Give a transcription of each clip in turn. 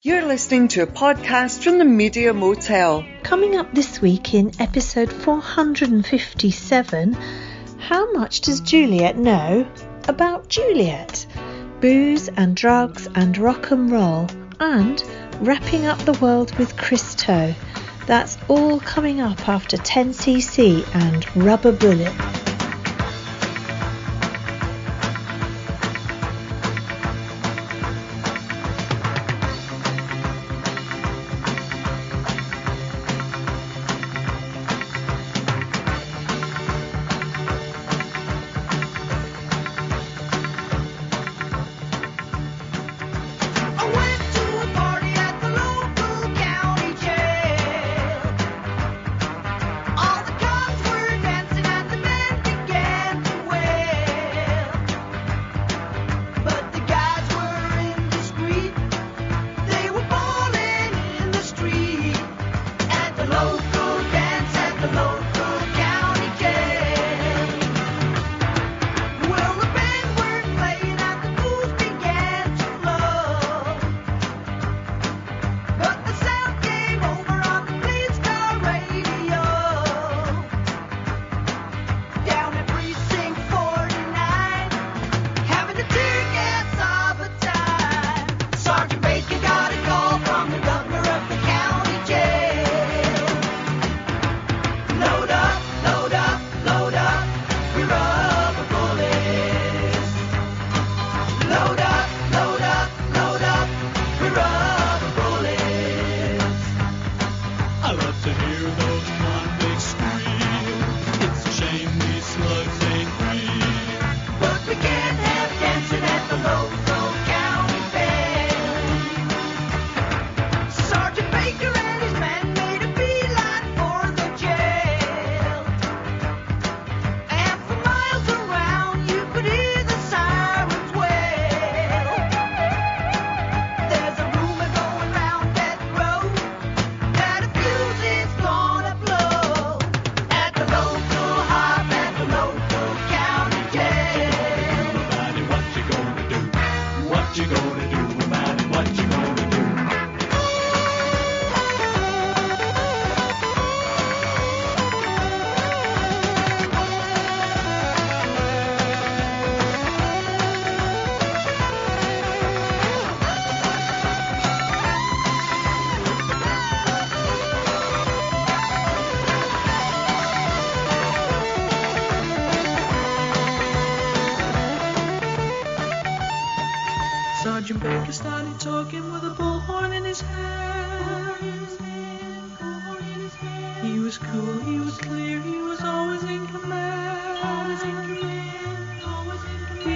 You're listening to a podcast from the Media Motel. Coming up this week in episode 457 How much does Juliet know about Juliet? Booze and drugs and rock and roll, and wrapping up the world with Christo. That's all coming up after 10cc and Rubber Bullet.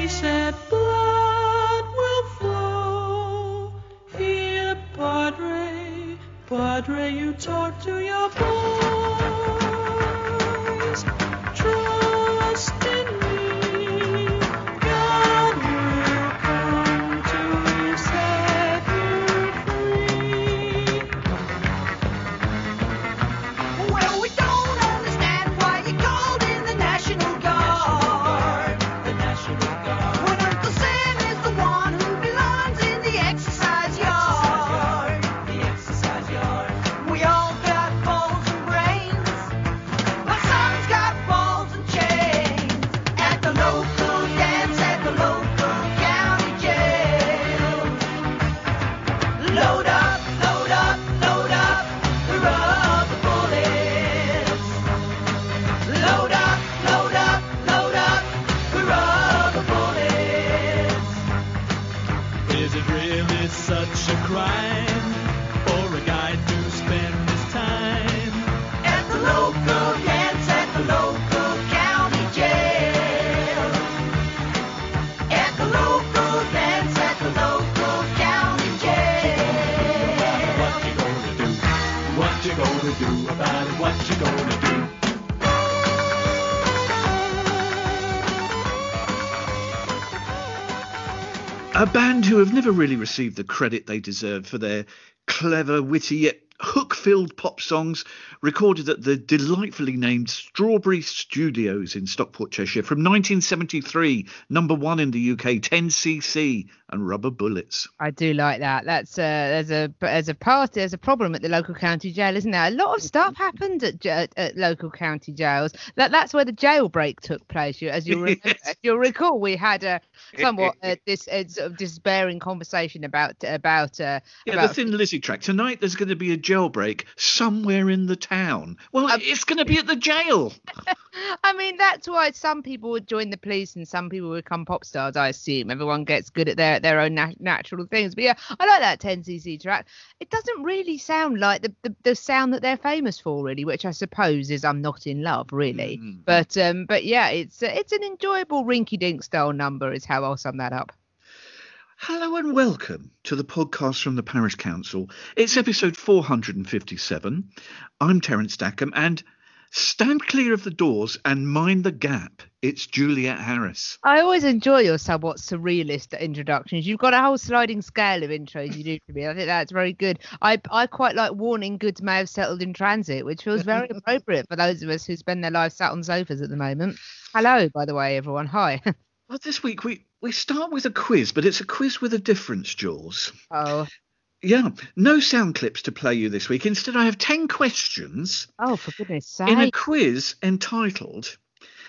said, blood will flow. Here, Padre, Padre, you talk to your never really received the credit they deserve for their clever, witty, yet hook-filled pop songs recorded at the delightfully named Strawberry Studios in Stockport, Cheshire from 1973, number one in the UK, 10cc and Rubber Bullets. I do like that. That's uh, there's a there's a part there's a problem at the local county jail, isn't there? A lot of stuff happened at, at, at local county jails. That that's where the jailbreak took place. You, as you remember, Yes. you'll recall, we had a somewhat uh, this uh, sort of despairing conversation about about uh, Yeah, about the Thin Lizzy track. Tonight there's going to be a jailbreak somewhere in the town. Well, Um, it's going to be at the jail. I mean, that's why some people would join the police and some people would become pop stars. I assume everyone gets good at their their own nat- natural things. But yeah, I like that 10cc track. It doesn't really sound like the, the the sound that they're famous for, really, which I suppose is "I'm Not in Love," really. Mhm. But um, but yeah, it's uh, it's an enjoyable rinky-dink style number, is how I'll sum that up. Hello and welcome to the podcast from the Parish Counsel. It's episode 457. I'm Terence Stackham and stand clear of the doors and mind the gap. It's Juliet Harris. I always enjoy your somewhat surrealist introductions. You've got a whole sliding scale of intros you do to me. I think that's very good. I I quite like warning goods may have settled in transit, which feels very appropriate for those of us who spend their lives sat on sofas at the moment. Hello, by the way, everyone. Hi. Well, this week we, we start with a quiz, but it's a quiz with a difference, Jules. oh, Yeah, no sound clips to play you this week. Instead, I have 10 questions oh, for goodness sake. in a quiz entitled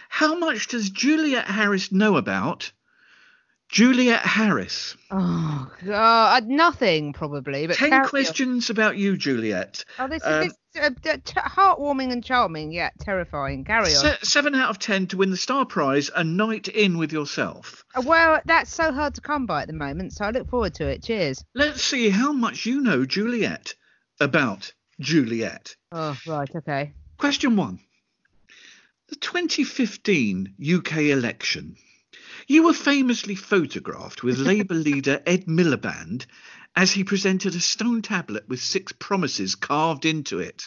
How Much Does Juliet Harris Know About Juliet Harris? Oh, God, nothing probably, but 10 carry on. questions about you, Juliet. Oh, this Um, is this, uh, t- heartwarming and charming, yet terrifying. Carry on. Se- seven out of 10 to win the Star Prize, a night in with yourself. Uh, Well, that's so hard to come by at the moment, so I look forward to it. Cheers. Let's see how much you know, Juliet, about Juliet. Oh, right, okay. Question one The 2015 UK election. You were famously photographed with Labour leader Ed Miliband as he presented a stone tablet with six promises carved into it.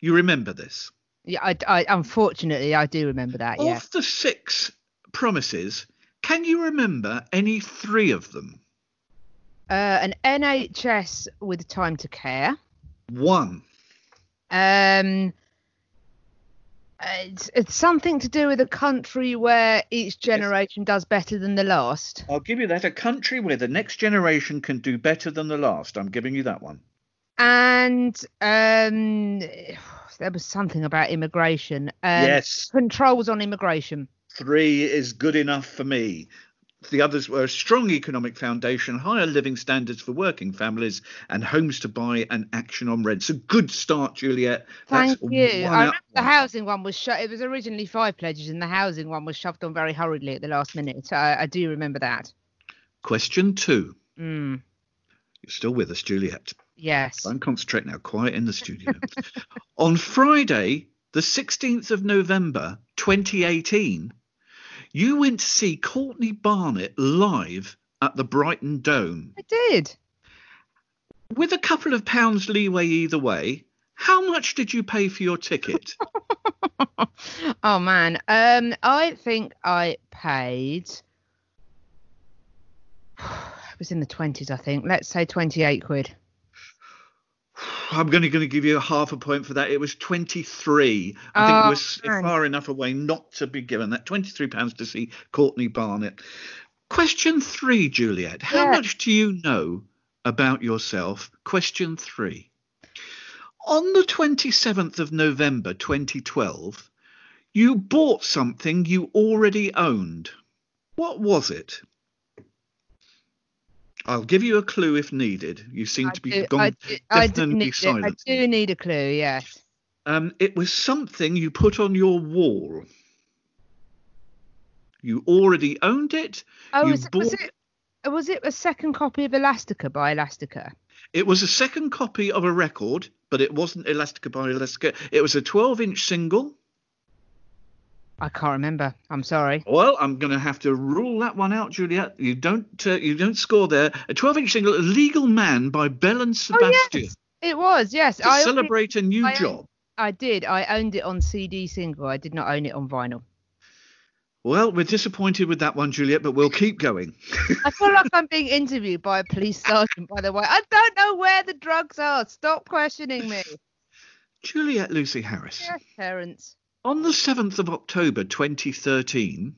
You remember this? Yeah, I, I unfortunately I do remember that. Yeah. Of the six promises, can you remember any three of them? Uh, an NHS with time to care. One. Um, it's, it's something to do with a country where each generation does better than the last. I'll give you that. A country where the next generation can do better than the last. I'm giving you that one. And um, there was something about immigration. Um, yes. Controls on immigration. Three is good enough for me. The others were a strong economic foundation, higher living standards for working families, and homes to buy and action on rent. So good start, Juliet. Thank That's you. I remember the housing one was sho- it was originally five pledges, and the housing one was shoved on very hurriedly at the last minute. I, I do remember that. Question two. Mm, You're still with us, Juliet. yes. And concentrate now, quiet in the studio. On Friday, the 16th of November, 2018, you went to see Courtney Barnett live at the Brighton Dome. I did. With a couple of pounds leeway either way, how much did you pay for your ticket? oh man. Um, I think I paid. It was in the twenties, I think. Let's say twenty-eight quid. I'm going to, going to give you a half a point for that. It was 23. I think Oh, it was man. far enough away not to be given that. 23 pounds to see Courtney Barnett. Question three, Juliet. How Yeah. much do you know about yourself? Question three. On the 27th of November 2012, you bought something you already owned. What was it? I'll give you a clue if needed. You seem I to be do, gone I do, I do deafeningly need, I do need a clue. Yes. Um, it was something you put on your wall. You already owned it. Oh, was, it- was it was it a second copy of Elastica by Elastica? It was a second copy of a record, but it wasn't Elastica by Elastica. It was a 12-inch single. I can't remember. I'm sorry. Well, I'm going to have to rule that one out, Juliet. You don't, uh, you don't score there. A 12-inch single, Legal Man" by Belle and Sebastian. Oh yes, it was. Yes, To I owned celebrate a new I owned- job. I did. I owned it on CD single. I did not own it on vinyl. Well, we're disappointed with that one, Juliet, but we'll keep going. I feel like I'm being interviewed by a police sergeant, by the way. I don't know where the drugs are. Stop questioning me. Juliet Lucy Harris. Yes, Terence. On the 7th of October 2013,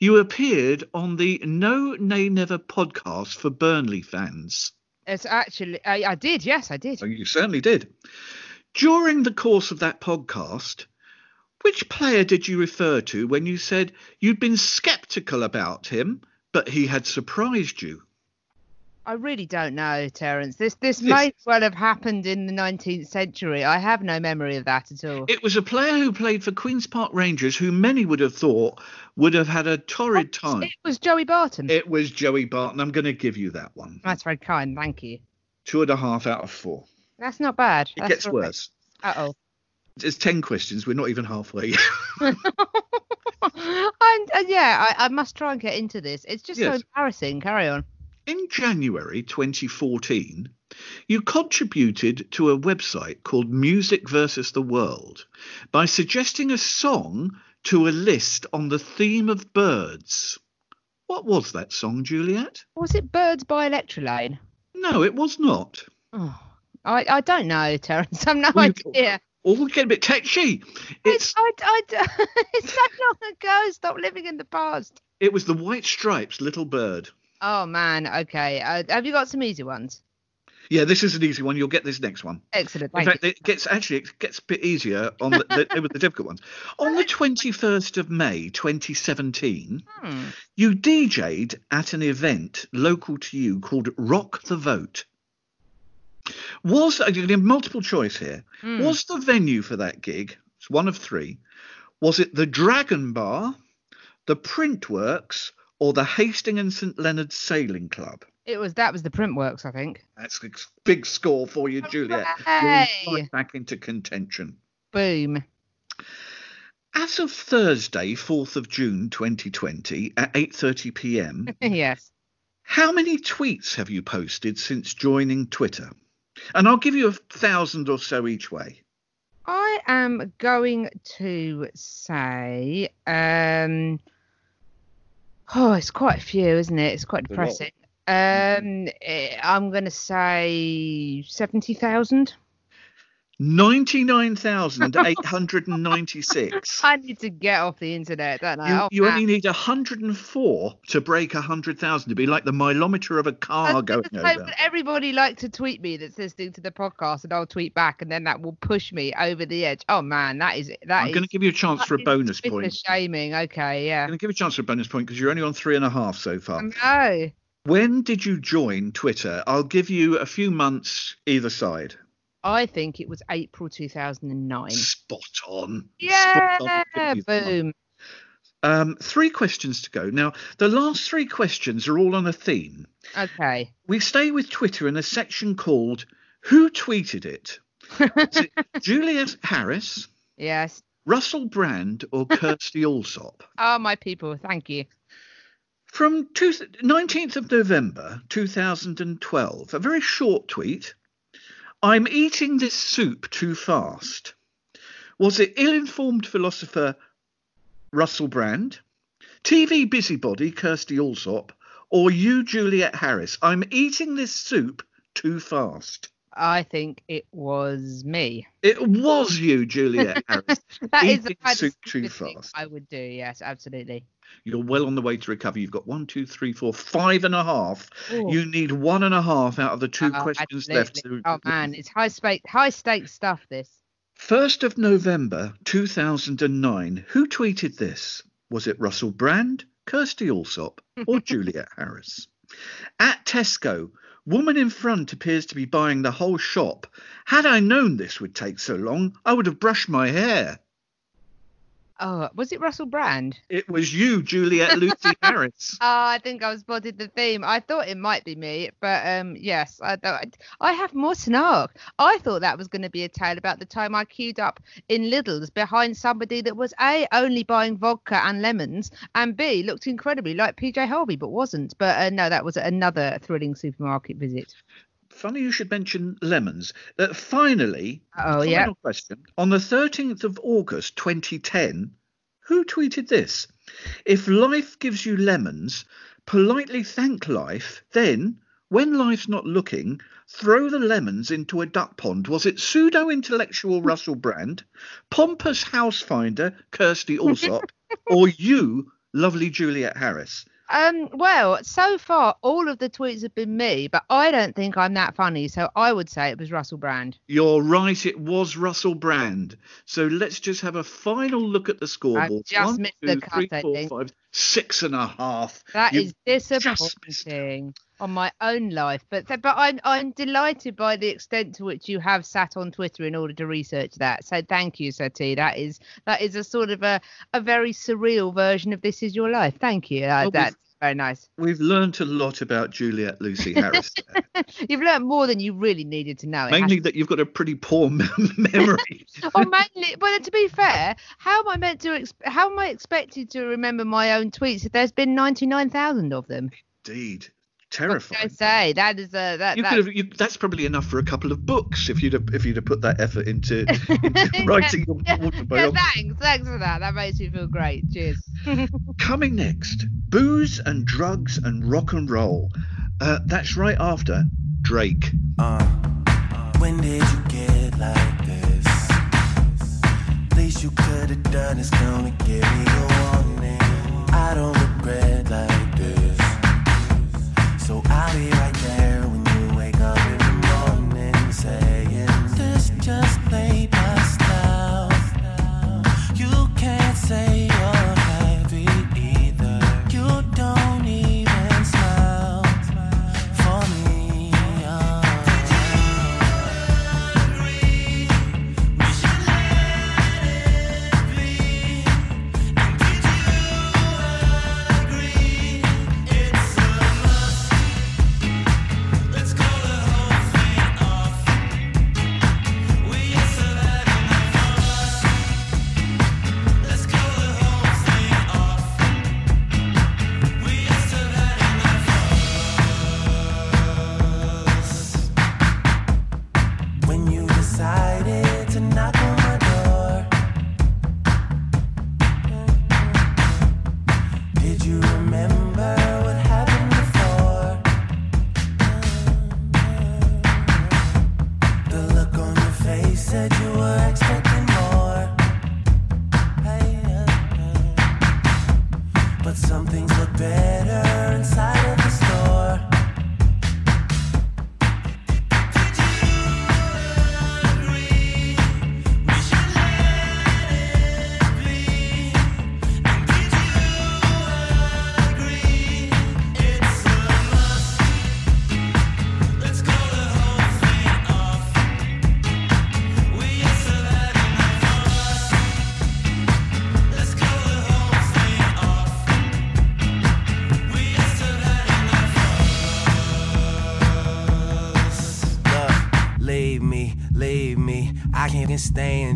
you appeared on the No Nay Never podcast for Burnley fans. It's actually, I, I did, yes, I did. Oh, you certainly did. During the course of that podcast, which player did you refer to when you said you'd been sceptical about him, but he had surprised you? I really don't know, Terence. This this may well have happened in the 19th century. I have no memory of that at all. It was a player who played for Queen's Park Rangers who many would have thought would have had a torrid time. It was Joey Barton. It was Joey Barton. I'm going to give you that one. That's very kind, thank you. Two and a half out of four. That's not bad. It gets worse. Uh oh. It's 10 questions. We're not even halfway. and uh, yeah, I, I must try and get into this. It's just so embarrassing. Carry on. In January 2014, you contributed to a website called Music versus the World by suggesting a song to a list on the theme of birds. What was that song, Juliet? Was it Birds by Electrelane? No, it was not. Oh, I, I don't know, Terence. I've no Well, idea. Oh, we get a bit touchy. It's I, I, I, it's so long ago. Stop living in the past. it was the White Stripes, Little Bird. Oh man. Okay. Uh, have you got some easy ones? Yeah, this is an easy one. You'll get this next one. Excellent. In fact, you. it gets actually it gets a bit easier on the, the, the difficult ones. On the 21st of May 2017, Hmm. you DJ'd at an event local to you called Rock the Vote. Was multiple choice here? Hmm. Was the venue for that gig? It's one of three. Was it the Dragon Bar, the Printworks, or the Hastings and St Leonard's Sailing Club? It was that was the print works, I think. That's a big score for you, Juliet. You're right back into contention. Boom. As of Thursday, 4th of June 2020 at 8:30 p.m., yes. how many tweets have you posted since joining Twitter? And I'll give you a thousand or so each way. I am going to say, um, oh, it's quite a few, isn't it? It's quite It's a lot. depressing. Um, eh, I'm going to say seventy thousand. 99,896. I need to get off the internet, don't I? You, Oh, you only need 104 to break 100,000 to be like the milometer of a car going say, over. would everybody like to tweet me that's listening to the podcast, and I'll tweet back, and then that will push me over the edge. Oh man, that is that I'm going to give you a chance for a bonus point. Shaming. Okay, yeah. I'm going to give you a chance for a bonus point because you're only on three and a half so far. No. When did you join Twitter? I'll give you a few months either side. I think it was April 2009. Spot on. Yeah, Spot on. Give me that. boom. Um, three questions to go. Now, the last three questions are all on a theme. Okay. We stay with Twitter in a section called Who Tweeted It? It Juliet Harris, Yes. Russell Brand, or Kirstie Allsopp? Oh, my people. Thank you. From two, 19th of November 2012, a very short tweet. I'm eating this soup too fast. Was it ill informed philosopher Russell Brand, TV busybody Kirstie Allsopp, or you, Juliet Harris? I'm eating this soup too fast. I think it was me. It was you, Juliet Harris. That is the kind of soup too fast. I would do. Yes, absolutely. You're well on the way to recover. You've got one, two, three, four, five and a half. Ooh. You need one and a half out of the two Oh, questions absolutely. left. to- Oh man, it's high stake, high stakes stuff. This. 1st of November 2009. Who tweeted this? Was it Russell Brand, Kirstie Allsopp, or Juliet Harris? At Tesco, woman in front appears to be buying the whole shop. Had I known this would take so long, I would have brushed my hair. Oh, was it Russell Brand? It was you, Juliet Lucy Harris. Oh, I think I was spotted the theme. I thought it might be me, but um, yes, I don't. I have more snark. I thought that was going to be a tale about the time I queued up in Lidl's behind somebody that was a only buying vodka and lemons, and b looked incredibly like PJ Harvey, but wasn't. But uh, no, that was another thrilling supermarket visit. Funny you should mention lemons. Uh, finally, Oh final yeah. question. On the 13th of August 2010, who tweeted this? If life gives you lemons, politely thank life, then, when life's not looking, throw the lemons into a duck pond. Was it pseudo intellectual Russell Brand, pompous house finder Kirstie Allsopp, or you, lovely Juliet Harris? Um, well, so far all of the tweets have been me, but I don't think I'm that funny, so I would say it was Russell Brand. You're right, it was Russell Brand. So let's just have a final look at the scoreboard. just One, missed the cut, three, four, five, six and a half. That You've is disappointing on my own life, but but I'm I'm delighted by the extent to which you have sat on Twitter in order to research that. So thank you, Sati. That is that is a sort of a a very surreal version of This Is Your Life. Thank you. Uh, Oh, that's very nice. We've learnt a lot about Juliet Lucy Harris. You've learned more than you really needed to know. It has Mainly that you've got a pretty poor memory. oh, mainly, but to be fair, how am I meant to? Ex- how am I expected to remember my own tweets if there's been ninety nine thousand of them? Indeed. What can I Terrifying. say that is a that. You that could have, you, that's probably enough for a couple of books if you'd have, if you'd have put that effort into, into writing your yeah, yeah, thanks, thanks for that. That makes me feel great. Cheers. Coming next, booze and drugs and rock and roll. Uh, that's right after Drake. Uh, when did you get like this? Least you could have done is gonna give me a warning. I don't regret like this. So I'll be right But some things look better inside of the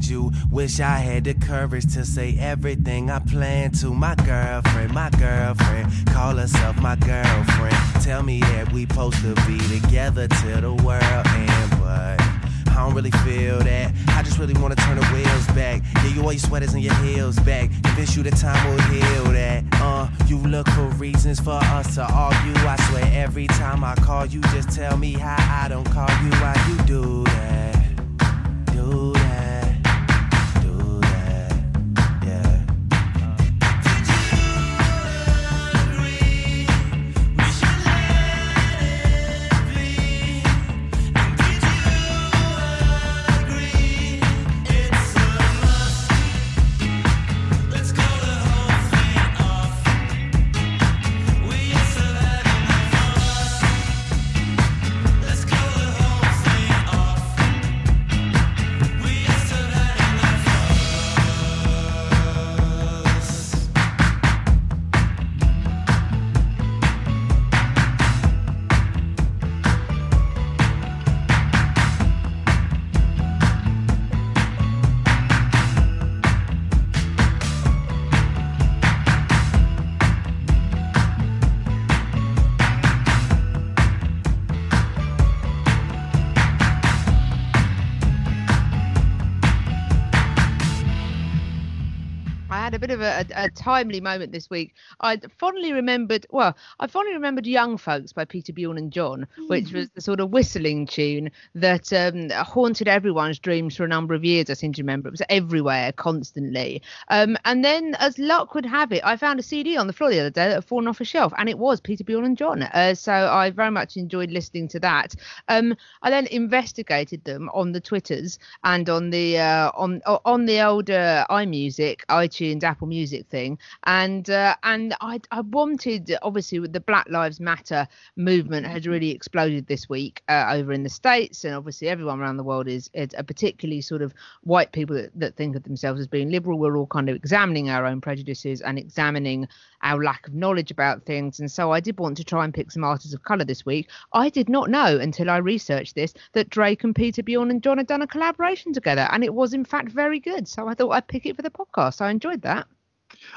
you. Wish I had the courage to say everything I plan to. My girlfriend, my girlfriend, call herself my girlfriend. Tell me that we supposed to be together till the world end, but. I don't really feel that. I just really wanna turn the wheels back. Yeah, you all your sweaters and your heels back. Convince you the time will heal that. Uh, you look for reasons for us to argue. I swear every time I call you, just tell me how I don't call you. Why you do bit of a, a, a timely moment this week. I fondly remembered, well, I fondly remembered Young Folks by Peter Bjorn and John, which was the sort of whistling tune that um, haunted everyone's dreams for a number of years. I seem to remember it was everywhere, constantly. Um, and then, as luck would have it, I found a CD on the floor the other day that had fallen off a shelf, and it was Peter Bjorn and John. Uh, so I very much enjoyed listening to that. Um, I then investigated them on the Twitters and on the uh, on on the old uh, iMusic, iTunes, Apple Music thing, and uh, and I I wanted obviously with the Black Lives Matter movement has really exploded this week uh, over in the states, and obviously everyone around the world is, is uh, particularly sort of white people that, that think of themselves as being liberal. We're all kind of examining our own prejudices and examining our lack of knowledge about things, and so I did want to try and pick some artists of color this week. I did not know until I researched this that Drake and Peter Bjorn and John had done a collaboration together, and it was in fact very good. So I thought I'd pick it for the podcast. I enjoyed that.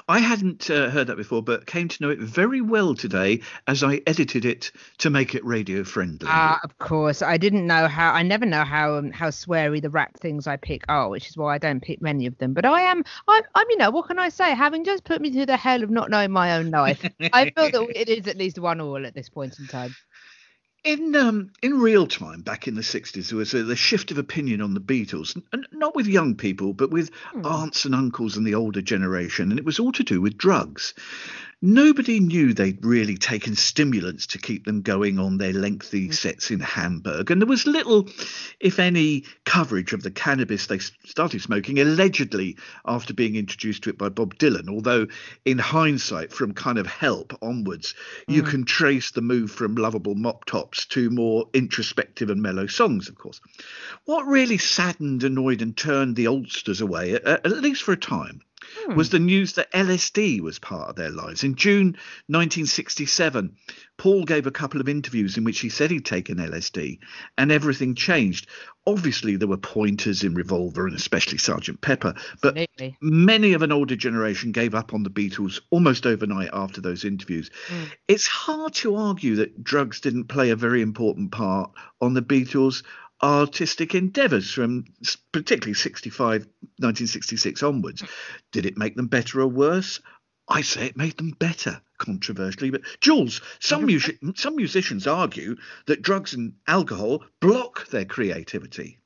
I hadn't uh, heard that before, but came to know it very well today as I edited it to make it radio friendly. Ah, of course. I didn't know how. I never know how um, how sweary the rap things I pick are, which is why I don't pick many of them. But I am. I'm. I'm. You know, what can I say? Having just put me through the hell of not knowing my own life, I feel that it is at least one all at this point in time. In um, in real time, back in the sixties, there was a, the shift of opinion on the Beatles, and not with young people, but with aunts and uncles and the older generation, and it was all to do with drugs. Nobody knew they'd really taken stimulants to keep them going on their lengthy mm. sets in Hamburg, and there was little, if any, coverage of the cannabis they started smoking allegedly after being introduced to it by Bob Dylan. Although, in hindsight, from kind of Help onwards, you mm. can trace the move from lovable mop tops to more introspective and mellow songs, of course. What really saddened, annoyed, and turned the oldsters away, at, at least for a time, was hmm. the news that LSD was part of their lives. In June 1967, Paul gave a couple of interviews in which he said he'd taken LSD and everything changed. Obviously, there were pointers in Revolver and especially Sergeant Pepper, but Absolutely. many of an older generation gave up on the Beatles almost overnight after those interviews. Hmm. It's hard to argue that drugs didn't play a very important part on the Beatles' artistic endeavours from particularly 65, 1966 onwards. Did it make them better or worse? I say it made them better, controversially. But Jules, some some musicians argue that drugs and alcohol block their creativity.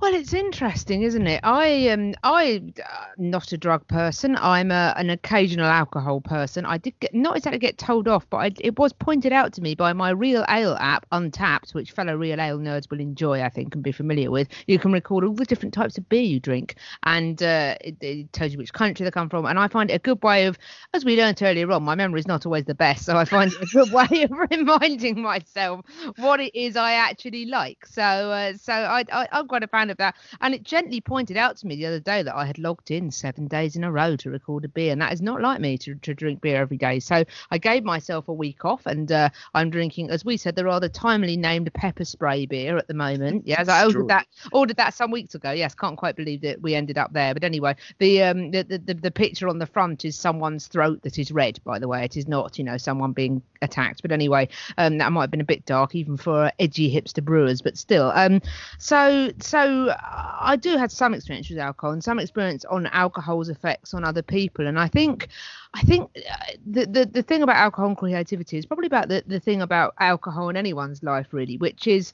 Well, it's interesting, isn't it? I am I uh, not a drug person. I'm a, an occasional alcohol person. I did get not exactly get told off, but I, it was pointed out to me by my Real Ale app, Untappd, which fellow Real Ale nerds will enjoy, I think, and be familiar with. You can record all the different types of beer you drink, and uh, it, it tells you which country they come from. And I find it a good way of, as we learnt earlier on, my memory is not always the best, so I find it a good way of reminding myself what it is I actually like. So, uh, so I, I, I'm quite a fan of that. And it gently pointed out to me the other day that I had logged in seven days in a row to record a beer, and that is not like me to, to drink beer every day. So I gave myself a week off, and uh, I'm drinking, as we said, the rather timely named pepper spray beer at the moment. Yes, I ordered that ordered that some weeks ago. Yes, can't quite believe that we ended up there. But anyway, the um the, the, the, the picture on the front is someone's throat that is red. By the way, it is not you know someone being attacked. But anyway, um that might have been a bit dark even for edgy hipster brewers, but still. Um so so I do have some experience with alcohol and some experience on alcohol's effects on other people, and I think. I think uh, the, the the thing about alcohol and creativity is probably about the, the thing about alcohol in anyone's life really, which is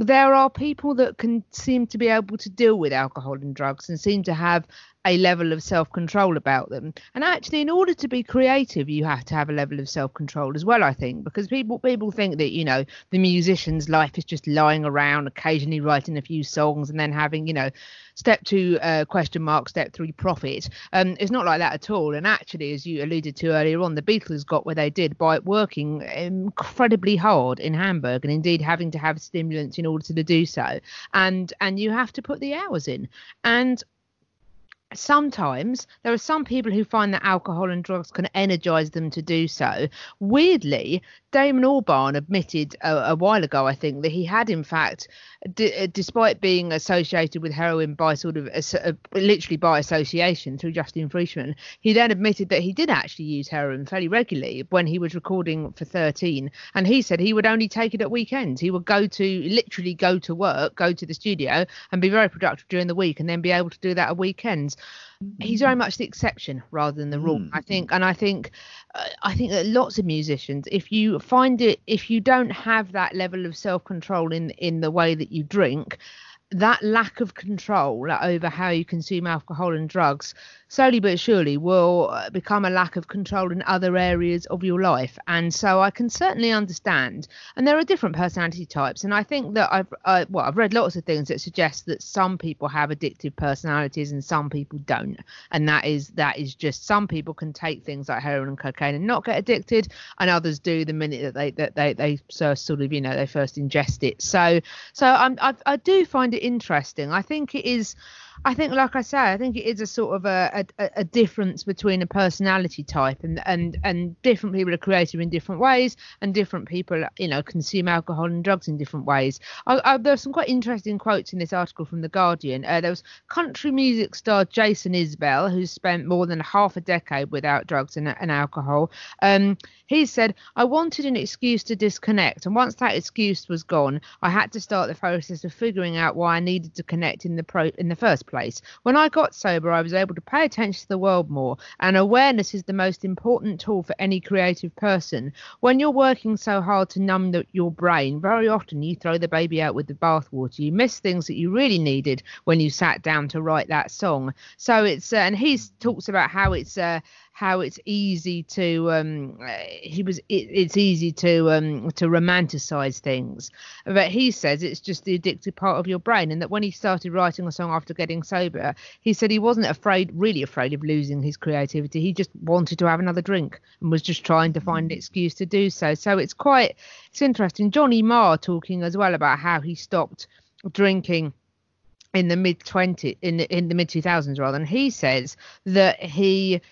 there are people that can seem to be able to deal with alcohol and drugs and seem to have a level of self control about them. And actually, in order to be creative, you have to have a level of self control as well. I think because people people think that you know the musician's life is just lying around, occasionally writing a few songs, and then having you know step two uh, question mark, step three profit. Um, it's not like that at all. And actually, as you alluded to earlier on, the Beatles got where they did by working incredibly hard in Hamburg, and indeed having to have stimulants in order to do so. And and you have to put the hours in. And sometimes there are some people who find that alcohol and drugs can energize them to do so. Weirdly, Damon Albarn admitted a, a while ago, I think, that he had in fact, d- uh, despite being associated with heroin by sort of uh, literally by association through Justine Frischmann, he then admitted that he did actually use heroin fairly regularly when he was recording for 13, and he said he would only take it at weekends. He would go to literally go to work, go to the studio, and be very productive during the week, and then be able to do that at weekends. He's very much the exception rather than the rule. Mm. I think, and I think, uh, I think that lots of musicians, if you find it, if you don't have that level of self control in in the way that you drink, that lack of control over how you consume alcohol and drugs slowly but surely will uh, become a lack of control in other areas of your life. And so i can certainly understand. And there are different personality types. And i think that i've uh, well i've read lots of things that suggest that some people have addictive personalities and some people don't. And that is that is just some people can take things like heroin and cocaine and not get addicted and others do the minute that they that they they so sort of you know they first ingest it. So so I'm, I, I do find it interesting. I think it is I think, like I say, I think it is a sort of a, a, a difference between a personality type and, and and different people are creative in different ways, and different people, you know, consume alcohol and drugs in different ways. I, I, there are some quite interesting quotes in this article from the Guardian. Uh, there was country music star Jason Isbell, who spent more than half a decade without drugs and, and alcohol. Um, he said, "I wanted an excuse to disconnect, and once that excuse was gone, I had to start the process of figuring out why I needed to connect in the pro in the first place. When I got sober, I was able to pay attention to the world more, and awareness is the most important tool for any creative person. When you're working so hard to numb the, your brain, very often you throw the baby out with the bathwater. You miss things that you really needed when you sat down to write that song. So it's uh, and he talks about how it's uh, how it's easy to um uh, he was it, it's easy to um to romanticize things. But he says it's just the addictive part of your brain and that when he started writing a song after getting sober he said he wasn't afraid really afraid of losing his creativity. He just wanted to have another drink and was just trying to find an excuse to do so. So it's quite it's interesting. Johnny Marr talking as well about how he stopped drinking in the mid 20 in the, in the mid 2000s rather. And he says that he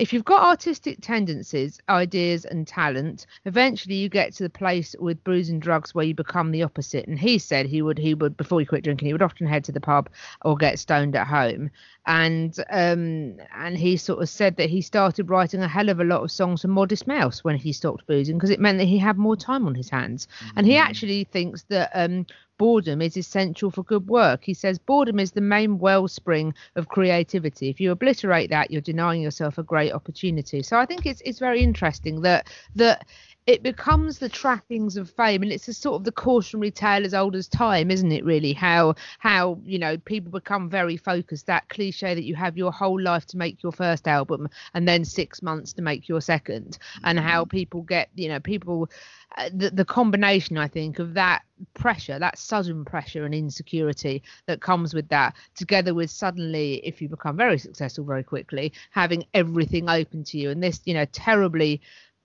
if you've got artistic tendencies, ideas, and talent, eventually you get to the place with booze and drugs where you become the opposite. And he said he would, he would, before he quit drinking, he would often head to the pub or get stoned at home. And um, and he sort of said that he started writing a hell of a lot of songs for Modest Mouse when he stopped boozing because it meant that he had more time on his hands. And he actually thinks that um, boredom is essential for good work. He says boredom is the main wellspring of creativity. If you obliterate that, you're denying yourself a great opportunity. So I think it's it's very interesting that that it becomes the trappings of fame and it's a sort of the cautionary tale as old as time isn't it really? How how you know people become very focused that cliche that you have your whole life to make your first album and then six months to make your second and how people get you know people uh, the, the combination i think of that pressure that sudden pressure and insecurity that comes with that together with suddenly if you become very successful very quickly having everything open to you and this you know terribly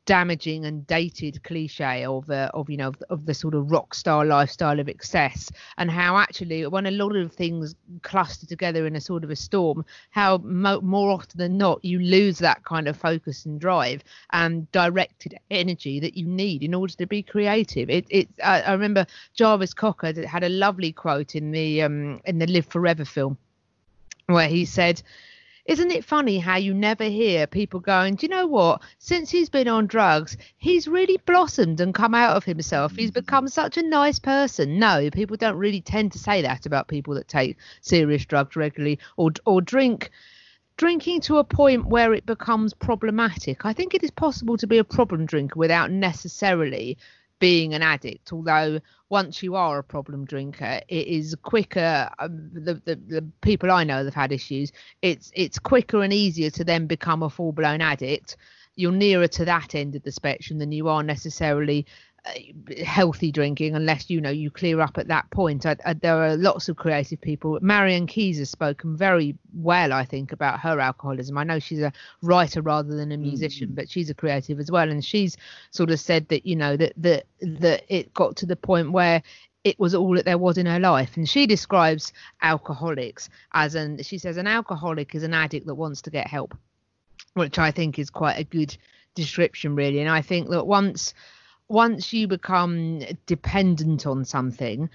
damaging and dated cliche of uh, of you know of, of the sort of rock star lifestyle of excess and how actually when a lot of things cluster together in a sort of a storm how mo- more often than not you lose that kind of focus and drive and directed energy that you need in order to be creative. It it I, I remember Jarvis Cocker had a lovely quote in the um in the Live Forever film where he said isn't it funny how you never hear people going, do you know what? Since he's been on drugs, he's really blossomed and come out of himself. He's mm. become such a nice person. No, people don't really tend to say that about people that take serious drugs regularly or or drink drinking to a point where it becomes problematic. I think it is possible to be a problem drinker without necessarily being an addict although once you are a problem drinker it is quicker um, the, the the people i know have had issues it's it's quicker and easier to then become a full blown addict. You're nearer to that end of the spectrum than you are necessarily Uh, healthy drinking unless you know you clear up at that point. I, I, there are lots of creative people. Marian Keyes has spoken very well i think about her alcoholism. I know she's a writer rather than a musician mm. but she's a creative as well. And she's sort of said that you know that that that it got to the point where it was all that there was in her life. And she describes alcoholics as an she says an alcoholic is an addict that wants to get help which i think is quite a good description really. And i think that once once you become dependent on something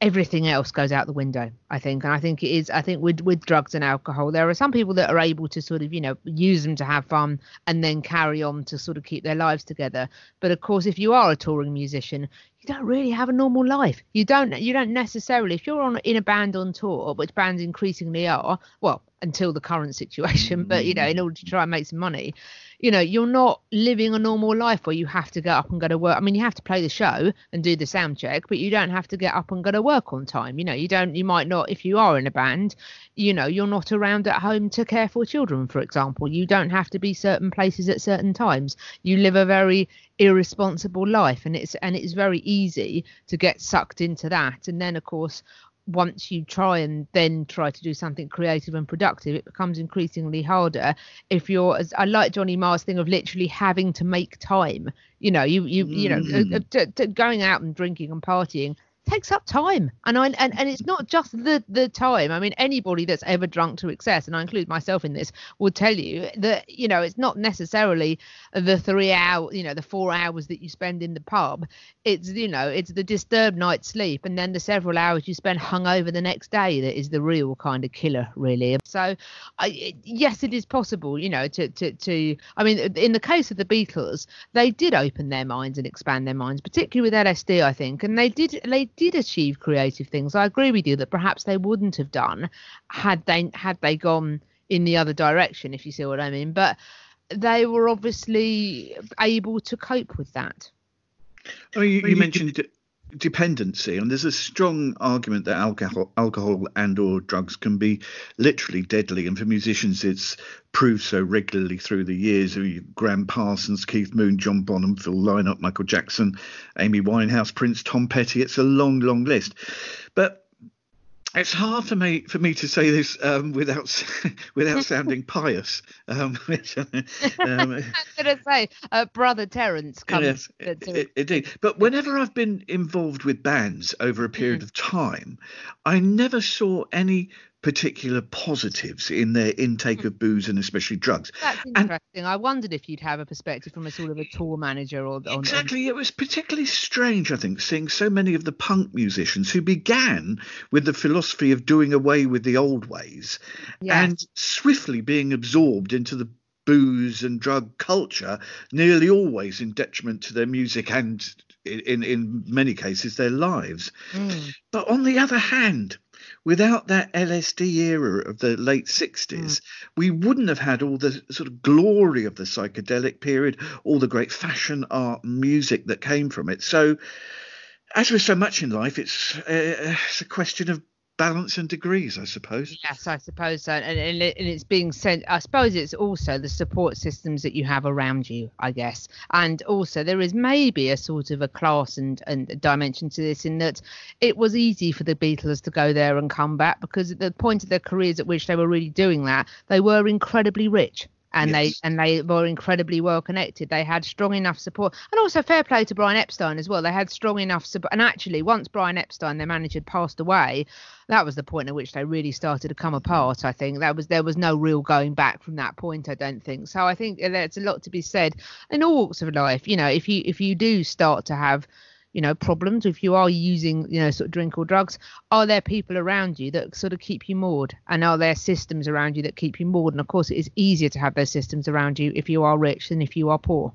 everything else goes out the window i think. And i think it is i think with with drugs and alcohol there are some people that are able to sort of you know use them to have fun and then carry on to sort of keep their lives together. But of course if you are a touring musician you don't really have a normal life. You don't you don't necessarily if you're on in a band on tour, which bands increasingly are, well, until the current situation, but you know, in order to try and make some money, you know, you're not living a normal life where you have to get up and go to work. I mean, you have to play the show and do the sound check, but you don't have to get up and go to work on time. You know, you don't you might not if you are in a band, you know, you're not around at home to care for children, for example. You don't have to be certain places at certain times. You live a very irresponsible life and it's and it's very easy to get sucked into that. And then of course once you try and then try to do something creative and productive, it becomes increasingly harder. If you're, as I like Johnny Marr's thing of literally having to make time. You know, you you you know, uh, uh, t- t- going out and drinking and partying takes up time, and I and, and it's not just the the time. I mean, anybody that's ever drunk to excess, and I include myself in this, will tell you that you know it's not necessarily the three hour, you know, the four hours that you spend in the pub. It's you know, it's the disturbed night's sleep, and then the several hours you spend hungover the next day that is the real kind of killer, really. So, I, yes, it is possible, you know, to to to. I mean, in the case of the Beatles, they did open their minds and expand their minds, particularly with LSD, I think, and they did they did achieve creative things. I agree with you that perhaps they wouldn't have done had they had they gone in the other direction, if you see what I mean. But they were obviously able to cope with that. Oh, you, you mentioned de- dependency, and there's a strong argument that alcohol, alcohol and/or drugs can be literally deadly, and for musicians, it's proved so regularly through the years. Graham Parsons, Keith Moon, John Bonham, Phil Lynott, Michael Jackson, Amy Winehouse, Prince, Tom Petty. It's a long, long list, but it's hard for me for me to say this um, without without sounding pious. Um, which, um, I was going to say, uh, brother Terence comes. Yes, to- to- i- i- indeed. But whenever I've been involved with bands over a period of time, I never saw any particular positives in their intake of booze and especially drugs. That's And- interesting. I wondered if you'd have a perspective from a sort of a tour manager or on, Exactly. It was particularly strange, I think, seeing so many of the punk musicians who began with the philosophy of doing away with the old ways Yes. and swiftly being absorbed into the booze and drug culture, nearly always in detriment to their music and, in, in many cases, their lives. Mm. But on the other hand, without that LSD era of the late 60s, we wouldn't have had all the sort of glory of the psychedelic period, all the great fashion art music that came from it. So, as with so much in life, it's, uh, it's a question of balance and degrees, I suppose. Yes, I suppose so. And, and, it's being sent. I suppose it's also the support systems that you have around you, I guess. And also, there is maybe a sort of a class and, and dimension to this in that it was easy for the Beatles to go there and come back because at the point of their careers at which they were really doing that, they were incredibly rich. And Yes. they and they were incredibly well connected. They had strong enough support, and also fair play to Brian Epstein as well. They had strong enough support. And actually, once Brian Epstein, their manager, passed away, that was the point at which they really started to come apart. I think that was there was no real going back from that point. I don't think so. I think uh, there's a lot to be said in all walks of life. You know, if you if you do start to have you know problems if you are using you know sort of drink or drugs are there people around you that sort of keep you moored and are there systems around you that keep you moored and of course it is easier to have those systems around you if you are rich than if you are poor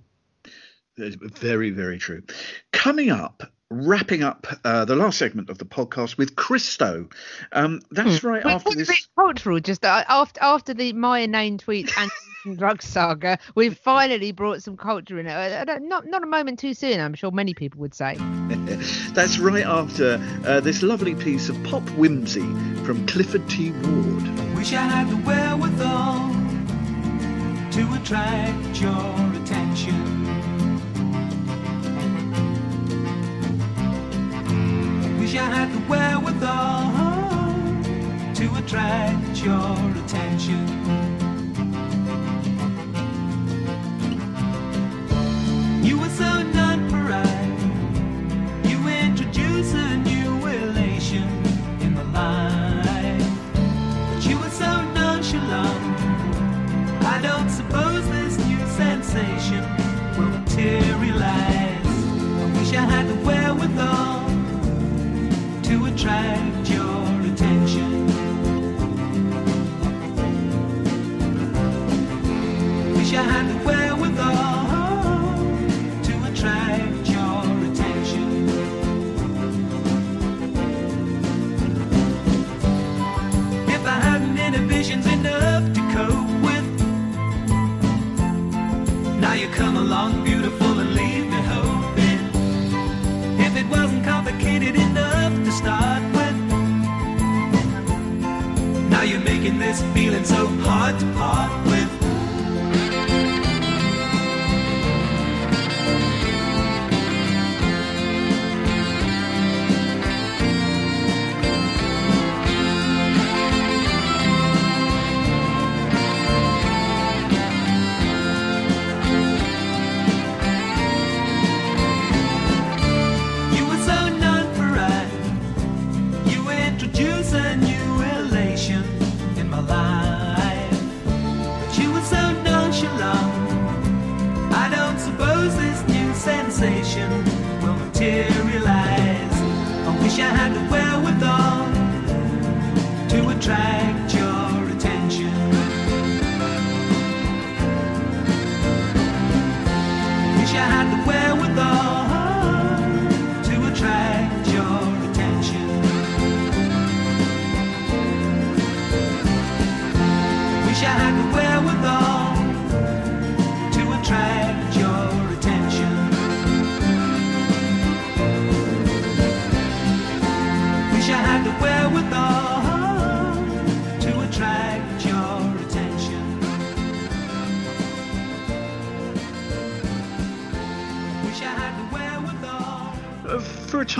That's Very, very true. Coming up, wrapping up uh, the last segment of the podcast with Christo. Um, that's right We after this. cultural just uh, after after the Maya name tweet and drug saga we've finally brought some culture in it Uh, uh, not not a moment too soon i'm sure many people would say That's right after uh, this lovely piece of pop whimsy from Clifford T. Ward. Wish I had the wherewithal to attract your attention. Wish I had the wherewithal to attract your attention. attract your attention. Wish I had the wherewithal to attract your attention. If I hadn't inhibitions enough to cope with, now you come along beautiful and leave me hoping. If it wasn't complicated enough to start. Making this feeling so hard to part with.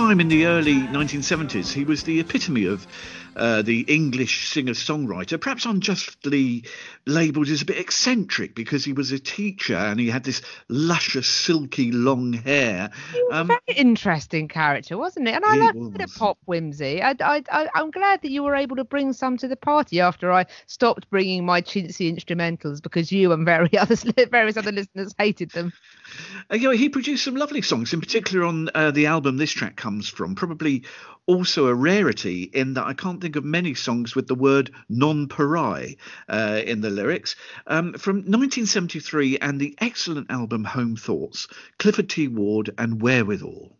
Time in the early 1970s, he was the epitome of uh, the English singer-songwriter, perhaps labelled as a bit eccentric because he was a teacher and he had this luscious, silky, long hair. Um, Very interesting character, wasn't it? And I like a bit of pop whimsy. I, I, I, I'm glad that you were able to bring some to the party after I stopped bringing my chintzy instrumentals because you and various others, various other listeners hated them. Uh, you know, he produced some lovely songs, in particular on uh, the album this track comes from. Probably also a rarity in that I can't think of many songs with the word nonpareil uh, in the lyrics. Um, from 1973 and the excellent album Home Thoughts, Clifford T. Ward and Wherewithal.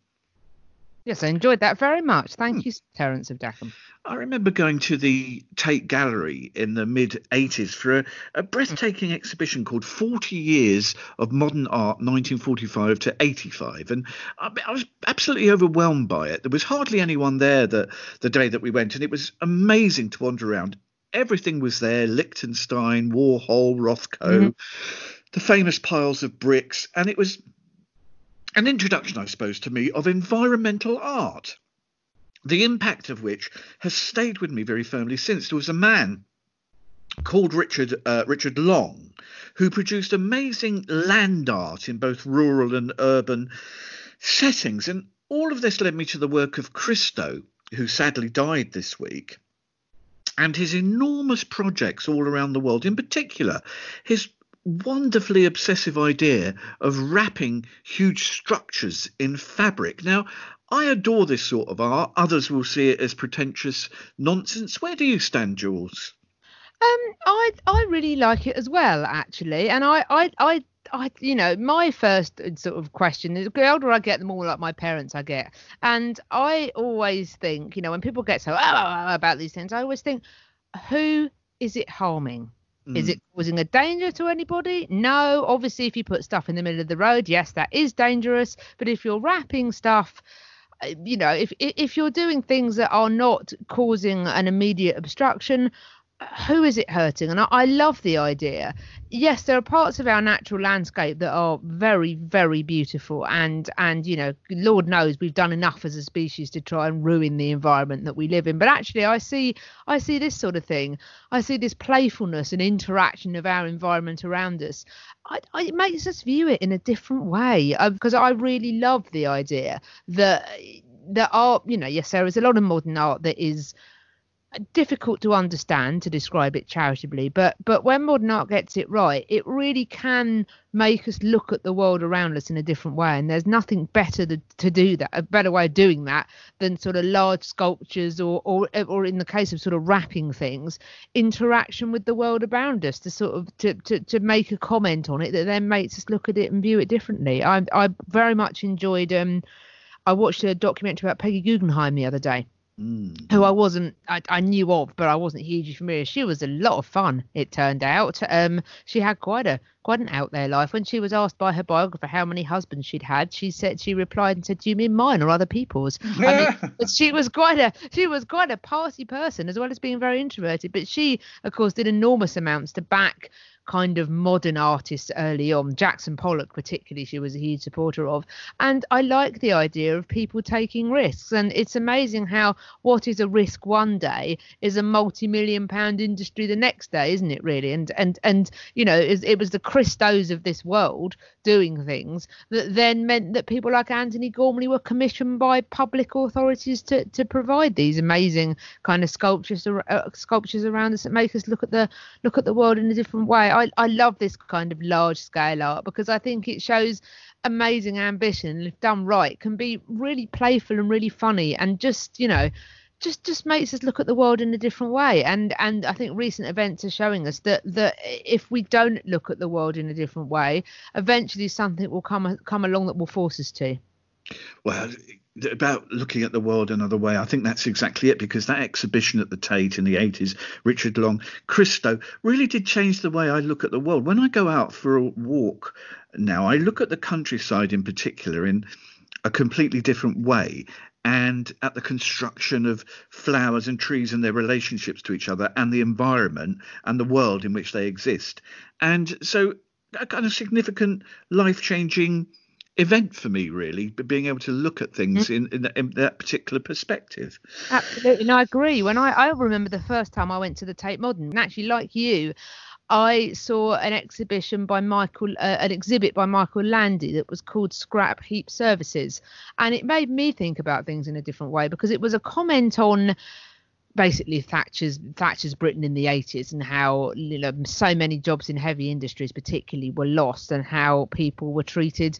Yes, I enjoyed that very much. Thank Hmm. you, Terence of Dackham. I remember going to the Tate Gallery in the mid 80s for a, a breathtaking exhibition called 40 Years of Modern Art 1945 to 85. And I, I was absolutely overwhelmed by it. There was hardly anyone there the, the day that we went, and it was amazing to wander around. Everything was there Lichtenstein, Warhol, Rothko, the famous piles of bricks, and it was an introduction, I suppose, to me of environmental art the impact of which has stayed with me very firmly since. There was a man called Richard uh, Richard Long who produced amazing land art in both rural and urban settings, and all of this led me to the work of Christo, who sadly died this week. And his enormous projects all around the world, in particular, his wonderfully obsessive idea of wrapping huge structures in fabric. Now, I adore this sort of art. Others will see it as pretentious nonsense. Where do you stand, Jules? Um, I I really like it as well, actually, and I I I. I, you know, my first uh, sort of question is the older I get, the more like my parents I get. And I always think, you know, when people get so "Ah, ah, ah," about these things, I always think, who is it harming? Is Mm. it causing a danger to anybody? No. Obviously, if you put stuff in the middle of the road, yes, that is dangerous. But if you're wrapping stuff, uh, you know, if if you're doing things that are not causing an immediate obstruction, who is it hurting? And I, I love the idea. Yes, there are parts of our natural landscape that are very, very beautiful, and and you know, Lord knows we've done enough as a species to try and ruin the environment that we live in. But actually, I see I see this sort of thing. I see this playfulness and interaction of our environment around us. I, I, it makes us view it in a different way uh, because I really love the idea that that art, you know, yes, there is a lot of modern art that is difficult to understand to describe it charitably but but when modern art gets it right it really can make us look at the world around us in a different way and there's nothing better to, to do that a better way of doing that than sort of large sculptures or or or in the case of sort of wrapping things interaction with the world around us to sort of to to, to make a comment on it that then makes us look at it and view it differently. I i very much enjoyed um i watched a documentary about peggy guggenheim the other day Mm. who I wasn't, I, I knew of, but I wasn't hugely familiar. She was a lot of fun. It turned out. Um, she had quite a quite an out there life. When she was asked by her biographer how many husbands she'd had, she said she replied and said, "Do you mean mine or other people's?" I mean, she was quite a she was quite a party person as well as being very introverted. But she, of course, did enormous amounts to back kind of modern artists early on. Jackson Pollock, particularly, she was a huge supporter of. And I like the idea of people taking risks. And it's amazing how what is a risk one day is a multi-million pound industry the next day, isn't it? Really? And and and you know, it, it was the Christos of this world doing things that then meant that people like Antony Gormley were commissioned by public authorities to to provide these amazing kind of sculptures uh, sculptures around us that make us look at the look at the world in a different way. I, I love this kind of large scale art because I think it shows amazing ambition if done right can be really playful and really funny and just you know just just makes us look at the world in a different way. And and I think recent events are showing us that that if we don't look at the world in a different way eventually something will come come along that will force us to Well, about looking at the world another way, I think that's exactly it because that exhibition at the Tate in the 80s, Richard Long, Christo, really did change the way I look at the world. When I go out for a walk now, I look at the countryside in particular in a completely different way and at the construction of flowers and trees and their relationships to each other and the environment and the world in which they exist. And so, a kind of significant life changing event for me, really, but being able to look at things in, in, in that particular perspective. Absolutely, and I agree. When I, I remember the first time I went to the Tate Modern, and actually, like you, I saw an exhibition by Michael, uh, an exhibit by Michael Landy that was called Scrap Heap Services, and it made me think about things in a different way because it was a comment on basically Thatcher's Thatcher's Britain in the 80s and how you know so many jobs in heavy industries particularly were lost and how people were treated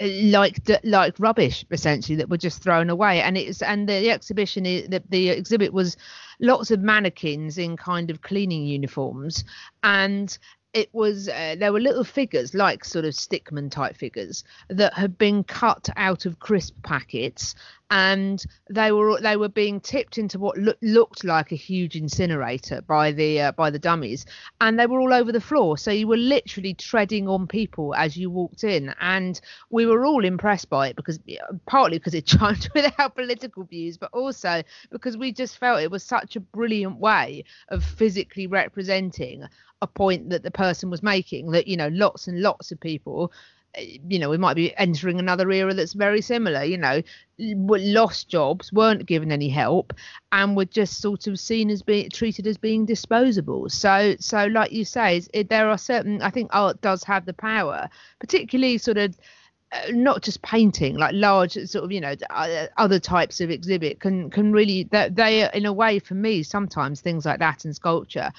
like like rubbish essentially that were just thrown away. And it's and the, the exhibition the, the exhibit was lots of mannequins in kind of cleaning uniforms. And it was uh, there were little figures like sort of stickman type figures that had been cut out of crisp packets and they were they were being tipped into what loo- looked like a huge incinerator by the uh, by the dummies and they were all over the floor. So you were literally treading on people as you walked in and we were all impressed by it because partly because it chimed with our political views but also because we just felt it was such a brilliant way of physically representing a point that the person was making that you know lots and lots of people you know we might be entering another era that's very similar you know lost jobs weren't given any help and were just sort of seen as being treated as being disposable. So so like you say it, there are certain i think art does have the power particularly sort of uh, not just painting like large sort of you know uh, other types of exhibit can can really that they are in a way for me sometimes things like that and sculpture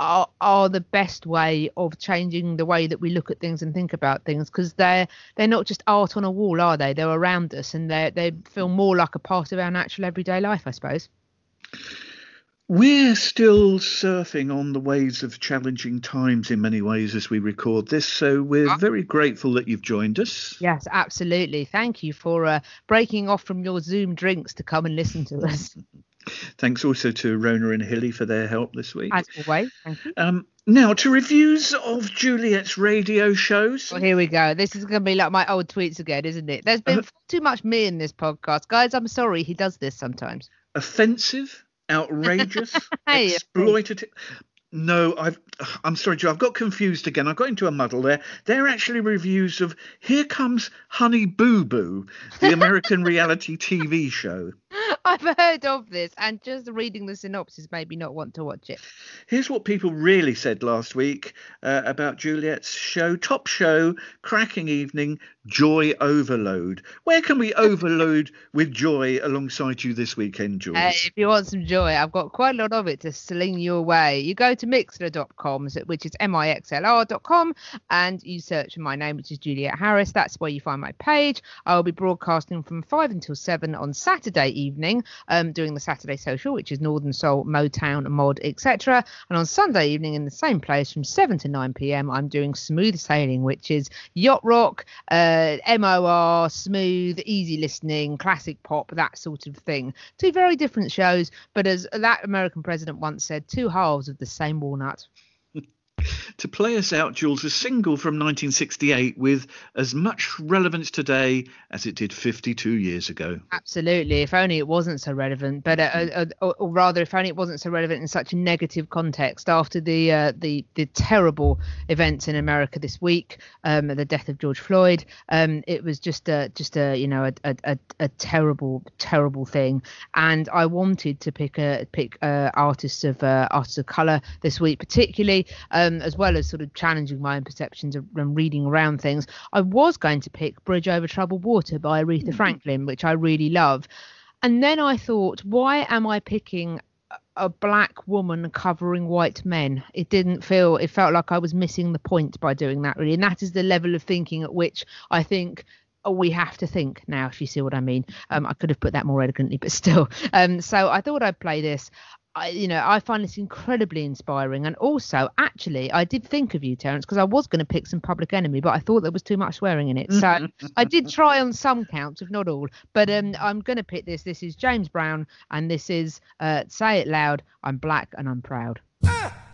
are are the best way of changing the way that we look at things and think about things because they're they're not just art on a wall are they? They're around us and they they feel more like a part of our natural everyday life i suppose. We're still surfing on the waves of challenging times in many ways as we record this, so we're very grateful that you've joined us. yes absolutely. Thank you for uh, breaking off from your zoom drinks to come and listen to us Thanks also to Rona and Hilly for their help this week. as always thank you Um, now to reviews of Juliet's radio shows. Well, here we go. This is going to be like my old tweets again, isn't it? There's been far too much me in this podcast. Guys, I'm sorry. He does this sometimes. offensive, outrageous, exploitative. No, I've. I'm sorry, Joe. I've got confused again. I got into a muddle there. They're actually reviews of "Here Comes Honey Boo Boo," the American reality TV show. I've heard of this, and just reading the synopsis made me not want to watch it. Here's what people really said last week uh, about Juliet's show. Top show, cracking evening, joy overload. Where can we overload with joy alongside you this weekend, Jules? Hey, if you want some joy, I've got quite a lot of it to sling your way. You go to mixler.com, which is mixlr.com, and you search for my name, which is Juliet Harris. That's where you find my page. I will be broadcasting from 5 until 7 on Saturday evening. Evening, um, doing the Saturday Social, which is Northern Soul, Motown, Mod, etc. And on Sunday evening, in the same place from 7 to 9 p.m., I'm doing Smooth Sailing, which is yacht rock, uh, MOR, smooth, easy listening, classic pop, that sort of thing. Two very different shows, but as that American president once said, two halves of the same walnut. To play us out, Jules, a single from 1968 with as much relevance today as it did 52 years ago. Absolutely. If only it wasn't so relevant, but uh, uh, or, or rather, if only it wasn't so relevant in such a negative context after the uh, the the terrible events in America this week, um, the death of George Floyd. Um, it was just a just a you know a, a, a, a terrible terrible thing, and I wanted to pick a pick uh, artists of uh, artists of color this week, particularly um, as well as sort of challenging my own perceptions of- and reading around things. I was going to pick Bridge Over Troubled Water by Aretha Franklin, which I really love. And then I thought, why am I picking a- a black woman covering white men? It didn't feel, it felt like I was missing the point by doing that, really. And that is the level of thinking at which I think. oh, We have to think now, if you see what I mean. Um, I could have put that more elegantly, but still. Um, so I thought I'd play this. I, you know, I find this incredibly inspiring. And also, actually, I did think of you, Terence, because I was going to pick some Public Enemy, but I thought there was too much swearing in it. So I did try on some counts, if not all. But um, I'm going to pick this. This is James Brown, and this is uh, Say It Loud. I'm black and I'm proud. your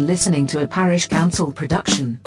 been listening to a Parish Counsel production.